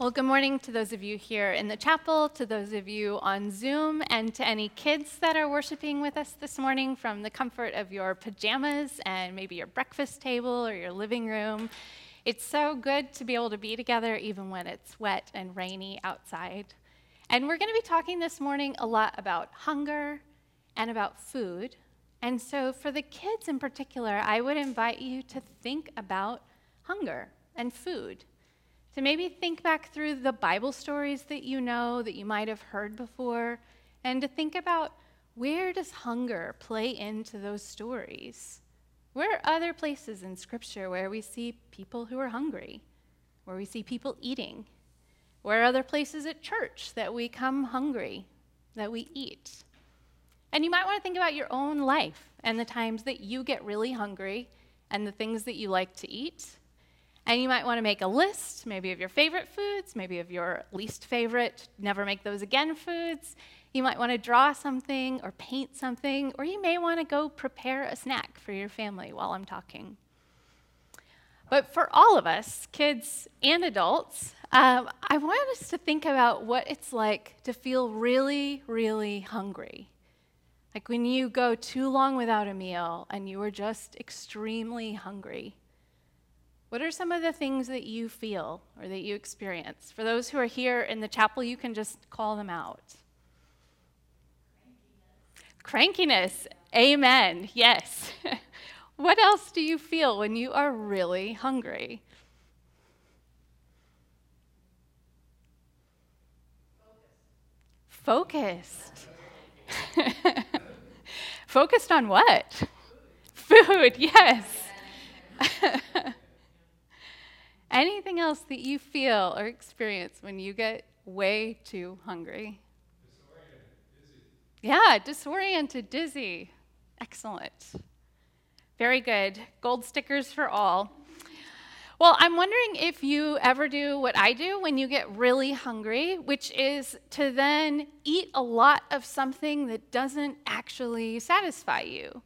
Well, good morning to those of you here in the chapel, to those of you on Zoom, and to any kids that are worshiping with us this morning from the comfort of your pajamas and maybe your breakfast table or your living room. It's so good to be able to be together even when it's wet and rainy outside. And we're going to be talking this morning a lot about hunger and about food. And so, for the kids in particular, I would invite you to think about hunger and food to maybe think back through the Bible stories that you know, that you might have heard before, and to think about where does hunger play into those stories? Where are other places in Scripture where we see people who are hungry, where we see people eating? Where are other places at church that we come hungry, that we eat? And you might want to think about your own life and the times that you get really hungry and the things that you like to eat and you might want to make a list, maybe of your favorite foods, maybe of your least favorite, never make those again foods. You might want to draw something or paint something, or you may want to go prepare a snack for your family while I'm talking. But for all of us, kids and adults, um, I want us to think about what it's like to feel really, really hungry. Like when you go too long without a meal and you are just extremely hungry. What are some of the things that you feel or that you experience? For those who are here in the chapel, you can just call them out. Crankiness. Crankiness. Amen. Yes. what else do you feel when you are really hungry? Focused. Focused on what? Food, yes. Anything else that you feel or experience when you get way too hungry? Disoriented, dizzy. Yeah, disoriented, dizzy. Excellent. Very good. Gold stickers for all. Well, I'm wondering if you ever do what I do when you get really hungry, which is to then eat a lot of something that doesn't actually satisfy you,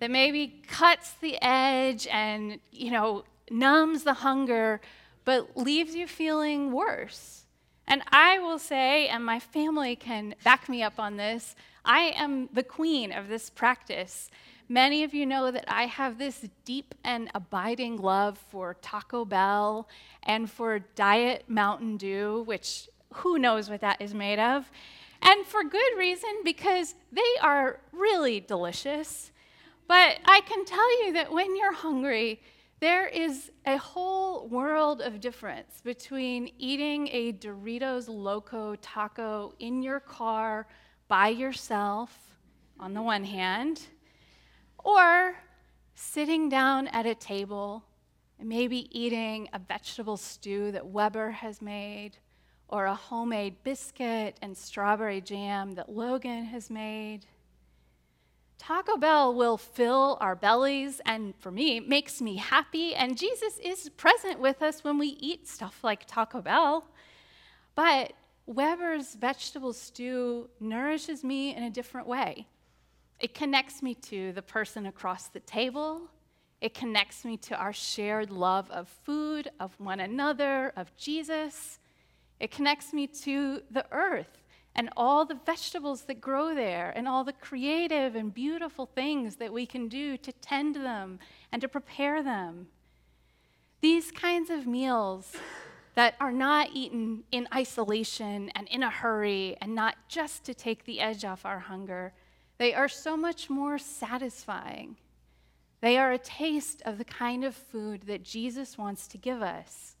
that maybe cuts the edge and, you know, numbs the hunger, but leaves you feeling worse. And I will say, and my family can back me up on this, I am the queen of this practice. Many of you know that I have this deep and abiding love for Taco Bell and for Diet Mountain Dew, which who knows what that is made of. And for good reason, because they are really delicious. But I can tell you that when you're hungry, there is a whole world of difference between eating a Doritos Loco taco in your car by yourself, on the one hand, or sitting down at a table and maybe eating a vegetable stew that Weber has made, or a homemade biscuit and strawberry jam that Logan has made Taco Bell will fill our bellies and for me makes me happy and Jesus is present with us when we eat stuff like Taco Bell. But Weber's vegetable stew nourishes me in a different way. It connects me to the person across the table. It connects me to our shared love of food, of one another, of Jesus. It connects me to the earth and all the vegetables that grow there and all the creative and beautiful things that we can do to tend them and to prepare them. These kinds of meals that are not eaten in isolation and in a hurry and not just to take the edge off our hunger, they are so much more satisfying. They are a taste of the kind of food that Jesus wants to give us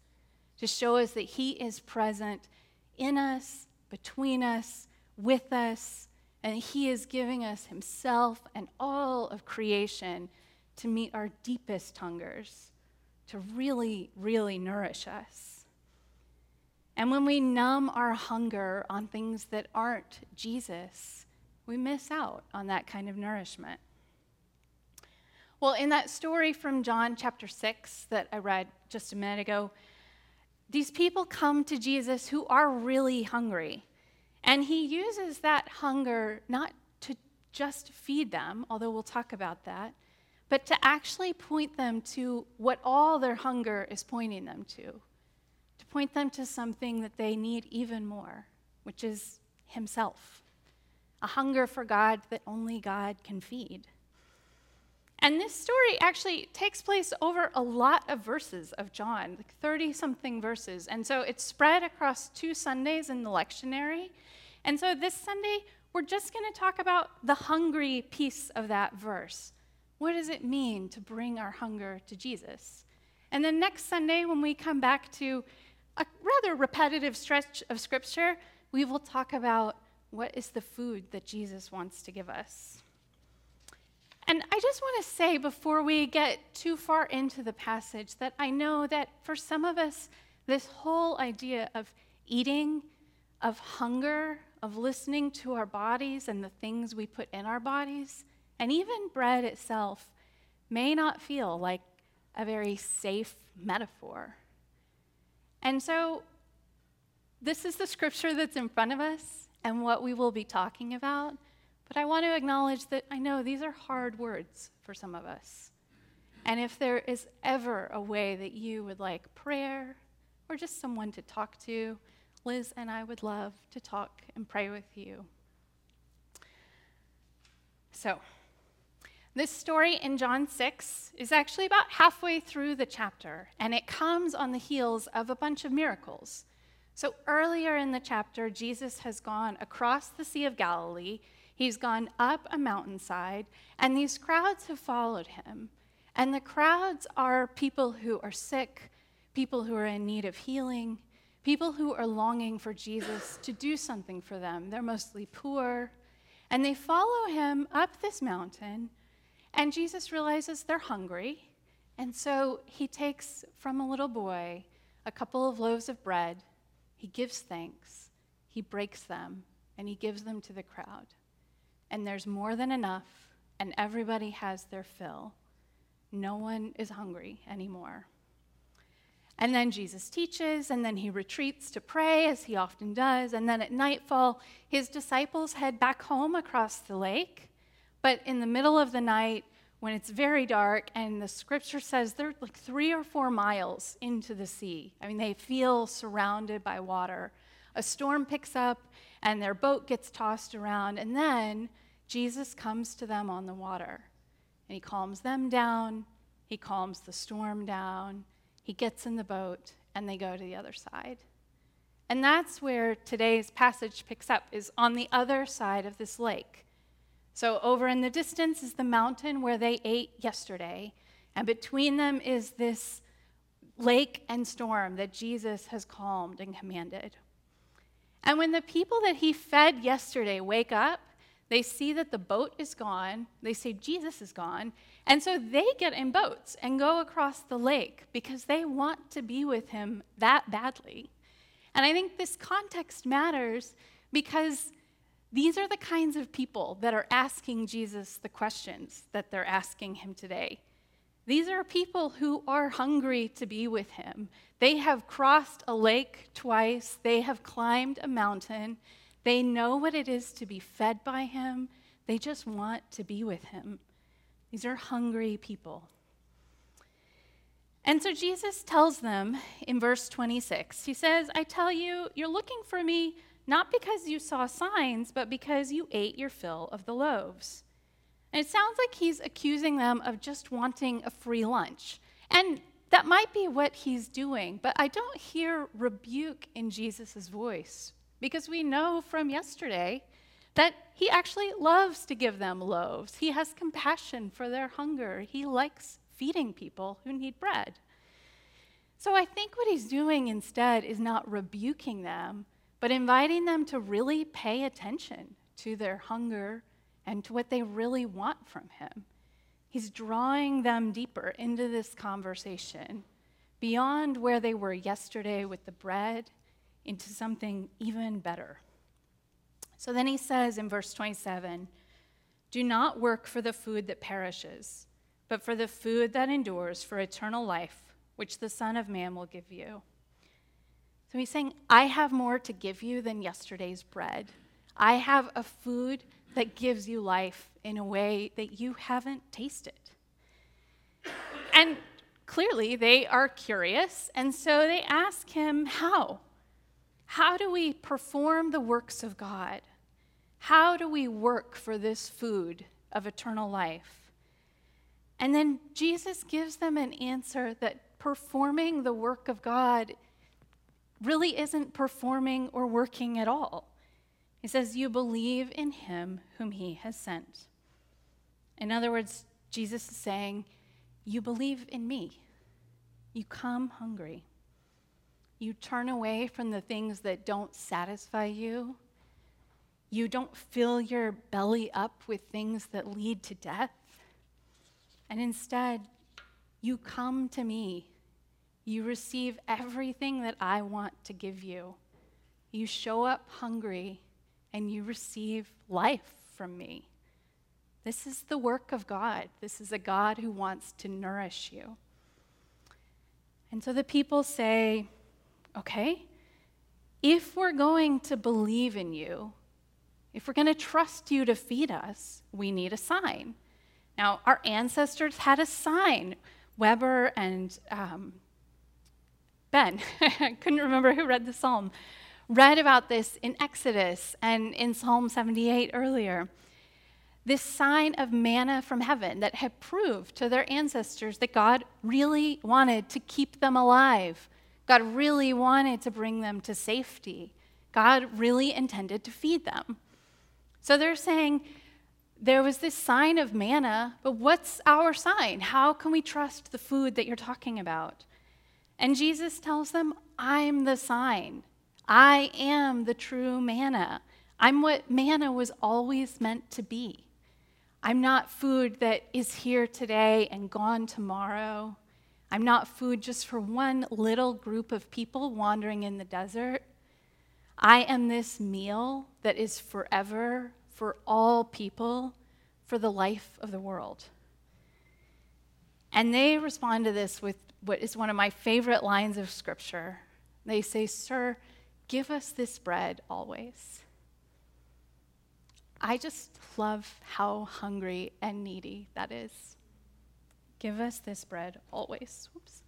to show us that He is present in us between us, with us, and He is giving us Himself and all of creation to meet our deepest hungers, to really, really nourish us. And when we numb our hunger on things that aren't Jesus, we miss out on that kind of nourishment. Well, in that story from John chapter 6 that I read just a minute ago, these people come to Jesus who are really hungry. And he uses that hunger not to just feed them, although we'll talk about that, but to actually point them to what all their hunger is pointing them to to point them to something that they need even more, which is Himself a hunger for God that only God can feed. And this story actually takes place over a lot of verses of John, like 30 something verses. And so it's spread across two Sundays in the lectionary. And so this Sunday, we're just going to talk about the hungry piece of that verse. What does it mean to bring our hunger to Jesus? And then next Sunday, when we come back to a rather repetitive stretch of Scripture, we will talk about what is the food that Jesus wants to give us. And I just want to say before we get too far into the passage that I know that for some of us, this whole idea of eating, of hunger, of listening to our bodies and the things we put in our bodies, and even bread itself, may not feel like a very safe metaphor. And so, this is the scripture that's in front of us and what we will be talking about. But I want to acknowledge that I know these are hard words for some of us. And if there is ever a way that you would like prayer or just someone to talk to, Liz and I would love to talk and pray with you. So, this story in John 6 is actually about halfway through the chapter, and it comes on the heels of a bunch of miracles. So, earlier in the chapter, Jesus has gone across the Sea of Galilee He's gone up a mountainside, and these crowds have followed him. And the crowds are people who are sick, people who are in need of healing, people who are longing for Jesus to do something for them. They're mostly poor. And they follow him up this mountain, and Jesus realizes they're hungry. And so he takes from a little boy a couple of loaves of bread, he gives thanks, he breaks them, and he gives them to the crowd and there's more than enough, and everybody has their fill. No one is hungry anymore. And then Jesus teaches, and then he retreats to pray, as he often does. And then at nightfall, his disciples head back home across the lake. But in the middle of the night, when it's very dark, and the scripture says they're like three or four miles into the sea, I mean, they feel surrounded by water. A storm picks up, and their boat gets tossed around. And then Jesus comes to them on the water and he calms them down. He calms the storm down. He gets in the boat and they go to the other side. And that's where today's passage picks up is on the other side of this lake. So over in the distance is the mountain where they ate yesterday, and between them is this lake and storm that Jesus has calmed and commanded. And when the people that he fed yesterday wake up, they see that the boat is gone. They say Jesus is gone. And so they get in boats and go across the lake because they want to be with him that badly. And I think this context matters because these are the kinds of people that are asking Jesus the questions that they're asking him today. These are people who are hungry to be with him. They have crossed a lake twice, they have climbed a mountain. They know what it is to be fed by him. They just want to be with him. These are hungry people. And so Jesus tells them in verse 26, he says, I tell you, you're looking for me not because you saw signs, but because you ate your fill of the loaves. And it sounds like he's accusing them of just wanting a free lunch. And that might be what he's doing, but I don't hear rebuke in Jesus' voice because we know from yesterday that he actually loves to give them loaves. He has compassion for their hunger. He likes feeding people who need bread. So I think what he's doing instead is not rebuking them, but inviting them to really pay attention to their hunger and to what they really want from him. He's drawing them deeper into this conversation, beyond where they were yesterday with the bread, into something even better. So then he says in verse 27 Do not work for the food that perishes, but for the food that endures for eternal life, which the Son of Man will give you. So he's saying, I have more to give you than yesterday's bread. I have a food that gives you life in a way that you haven't tasted. And clearly they are curious, and so they ask him, How? How do we perform the works of God? How do we work for this food of eternal life? And then Jesus gives them an answer that performing the work of God really isn't performing or working at all. He says, You believe in him whom he has sent. In other words, Jesus is saying, You believe in me. You come hungry. You turn away from the things that don't satisfy you. You don't fill your belly up with things that lead to death. And instead, you come to me. You receive everything that I want to give you. You show up hungry and you receive life from me. This is the work of God. This is a God who wants to nourish you. And so the people say, okay, if we're going to believe in you, if we're going to trust you to feed us, we need a sign. Now, our ancestors had a sign. Weber and um, Ben, I couldn't remember who read the psalm, read about this in Exodus and in Psalm 78 earlier. This sign of manna from heaven that had proved to their ancestors that God really wanted to keep them alive. God really wanted to bring them to safety. God really intended to feed them. So they're saying, there was this sign of manna, but what's our sign? How can we trust the food that you're talking about? And Jesus tells them, I'm the sign. I am the true manna. I'm what manna was always meant to be. I'm not food that is here today and gone tomorrow. I'm not food just for one little group of people wandering in the desert. I am this meal that is forever for all people, for the life of the world. And they respond to this with what is one of my favorite lines of scripture. They say, Sir, give us this bread always. I just love how hungry and needy that is. Give us this bread always. Oops.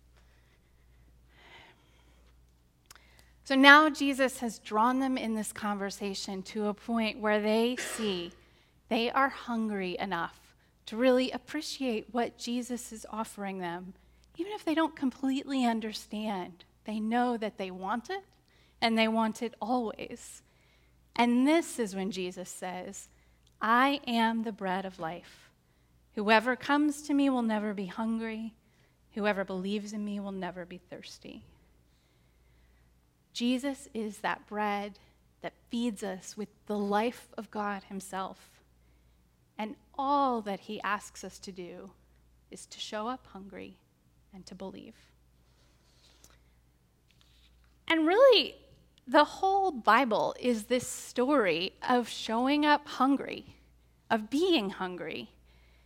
So now Jesus has drawn them in this conversation to a point where they see they are hungry enough to really appreciate what Jesus is offering them, even if they don't completely understand. They know that they want it and they want it always. And this is when Jesus says, I am the bread of life. Whoever comes to me will never be hungry. Whoever believes in me will never be thirsty. Jesus is that bread that feeds us with the life of God Himself. And all that He asks us to do is to show up hungry and to believe. And really, the whole Bible is this story of showing up hungry, of being hungry.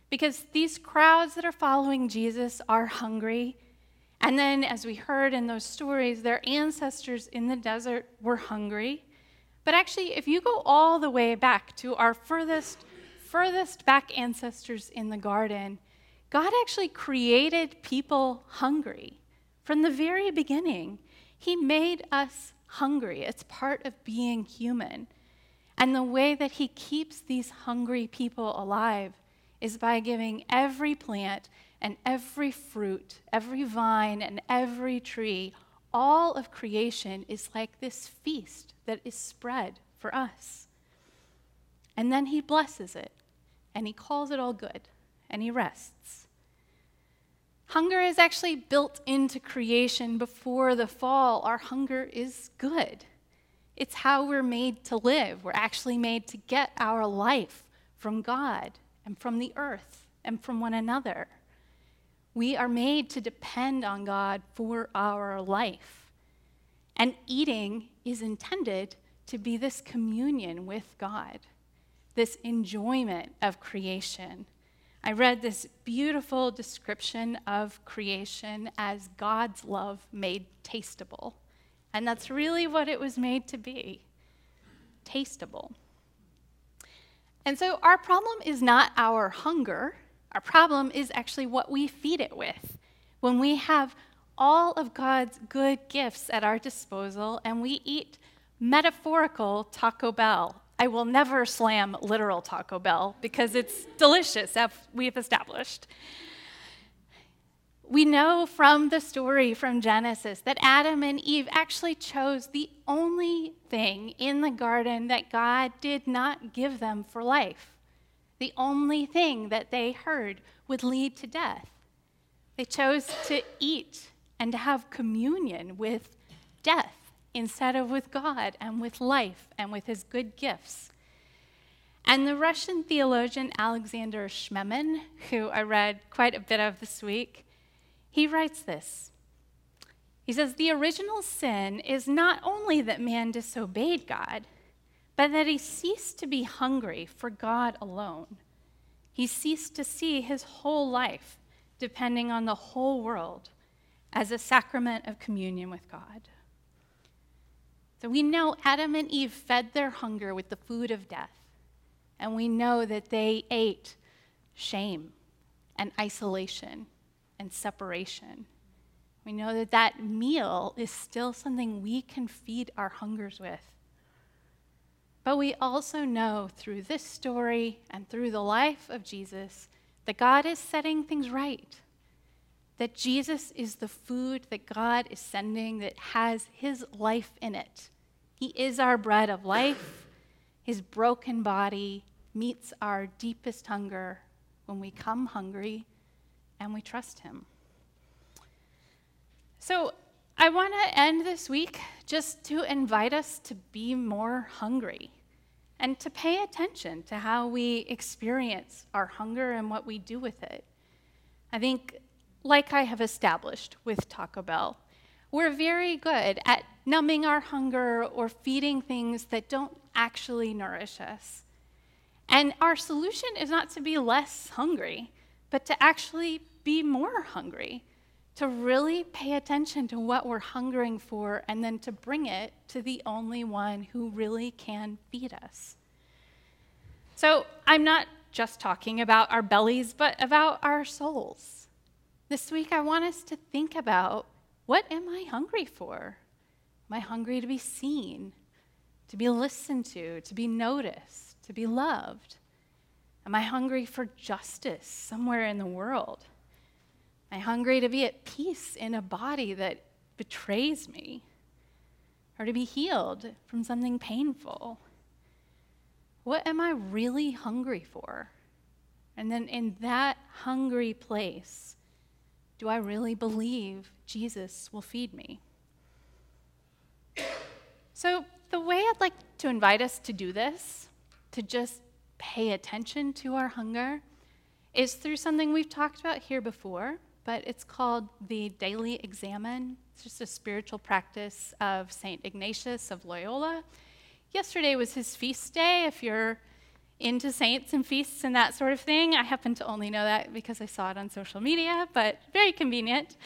Because these crowds that are following Jesus are hungry. And then, as we heard in those stories, their ancestors in the desert were hungry. But actually, if you go all the way back to our furthest, furthest back ancestors in the garden, God actually created people hungry from the very beginning. He made us hungry. It's part of being human. And the way that he keeps these hungry people alive is by giving every plant and every fruit, every vine and every tree, all of creation is like this feast that is spread for us. And then he blesses it, and he calls it all good, and he rests. Hunger is actually built into creation before the fall. Our hunger is good. It's how we're made to live. We're actually made to get our life from God and from the earth and from one another. We are made to depend on God for our life. And eating is intended to be this communion with God, this enjoyment of creation. I read this beautiful description of creation as God's love made tastable. And that's really what it was made to be tastable. And so our problem is not our hunger, our problem is actually what we feed it with. when we have all of God's good gifts at our disposal and we eat metaphorical Taco Bell. I will never slam literal Taco Bell because it's delicious, as we've established. We know from the story from Genesis that Adam and Eve actually chose the only thing in the garden that God did not give them for life. The only thing that they heard would lead to death. They chose to eat and to have communion with death instead of with God and with life and with his good gifts. And the Russian theologian Alexander Schmemann, who I read quite a bit of this week, he writes this. He says, The original sin is not only that man disobeyed God, but that he ceased to be hungry for God alone. He ceased to see his whole life depending on the whole world as a sacrament of communion with God. So we know Adam and Eve fed their hunger with the food of death. And we know that they ate shame and isolation and separation. We know that that meal is still something we can feed our hungers with. But we also know through this story and through the life of Jesus that God is setting things right. That Jesus is the food that God is sending that has his life in it. He is our bread of life. His broken body meets our deepest hunger when we come hungry and we trust Him. So, I want to end this week just to invite us to be more hungry and to pay attention to how we experience our hunger and what we do with it. I think, like I have established with Taco Bell, we're very good at numbing our hunger or feeding things that don't actually nourish us. And our solution is not to be less hungry, but to actually be more hungry, to really pay attention to what we're hungering for and then to bring it to the only one who really can feed us. So I'm not just talking about our bellies, but about our souls. This week, I want us to think about what am I hungry for? Am I hungry to be seen, to be listened to, to be noticed, to be loved? Am I hungry for justice somewhere in the world? Am I hungry to be at peace in a body that betrays me? Or to be healed from something painful? What am I really hungry for? And then in that hungry place, do I really believe Jesus will feed me? So, the way I'd like to invite us to do this, to just pay attention to our hunger, is through something we've talked about here before, but it's called the Daily Examen. It's just a spiritual practice of St. Ignatius of Loyola. Yesterday was his feast day. If you're into saints and feasts and that sort of thing. I happen to only know that because I saw it on social media, but very convenient.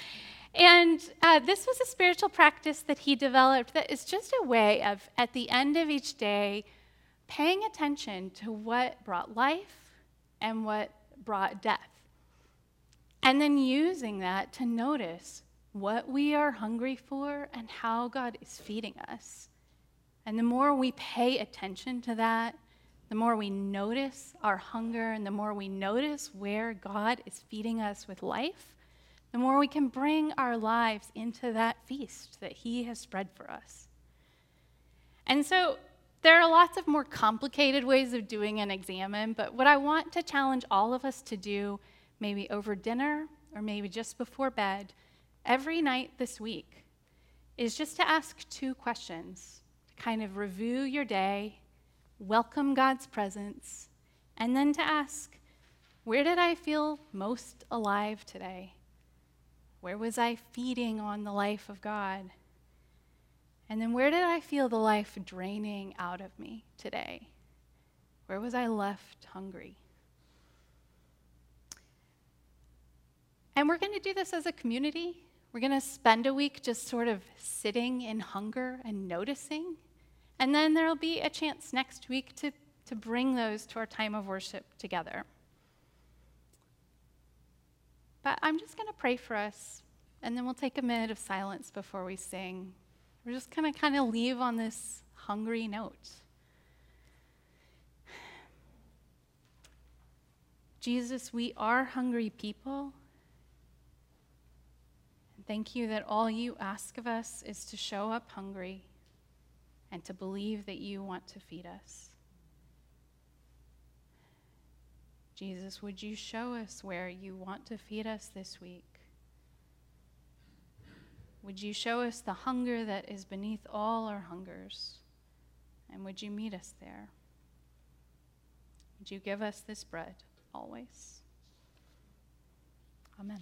And uh, this was a spiritual practice that he developed that is just a way of, at the end of each day, paying attention to what brought life and what brought death. And then using that to notice what we are hungry for and how God is feeding us. And the more we pay attention to that, the more we notice our hunger and the more we notice where God is feeding us with life, the more we can bring our lives into that feast that He has spread for us. And so there are lots of more complicated ways of doing an examen, but what I want to challenge all of us to do, maybe over dinner or maybe just before bed, every night this week, is just to ask two questions to kind of review your day welcome God's presence, and then to ask, where did I feel most alive today? Where was I feeding on the life of God? And then where did I feel the life draining out of me today? Where was I left hungry? And we're going to do this as a community. We're going to spend a week just sort of sitting in hunger and noticing and then there'll be a chance next week to, to bring those to our time of worship together. But I'm just going to pray for us And then we'll take a minute of silence before we sing. We're just going to kind of leave on this hungry note. Jesus, we are hungry people. Thank you that all you ask of us is to show up hungry and to believe that you want to feed us. Jesus, would you show us where you want to feed us this week? Would you show us the hunger that is beneath all our hungers? And would you meet us there? Would you give us this bread always? Amen.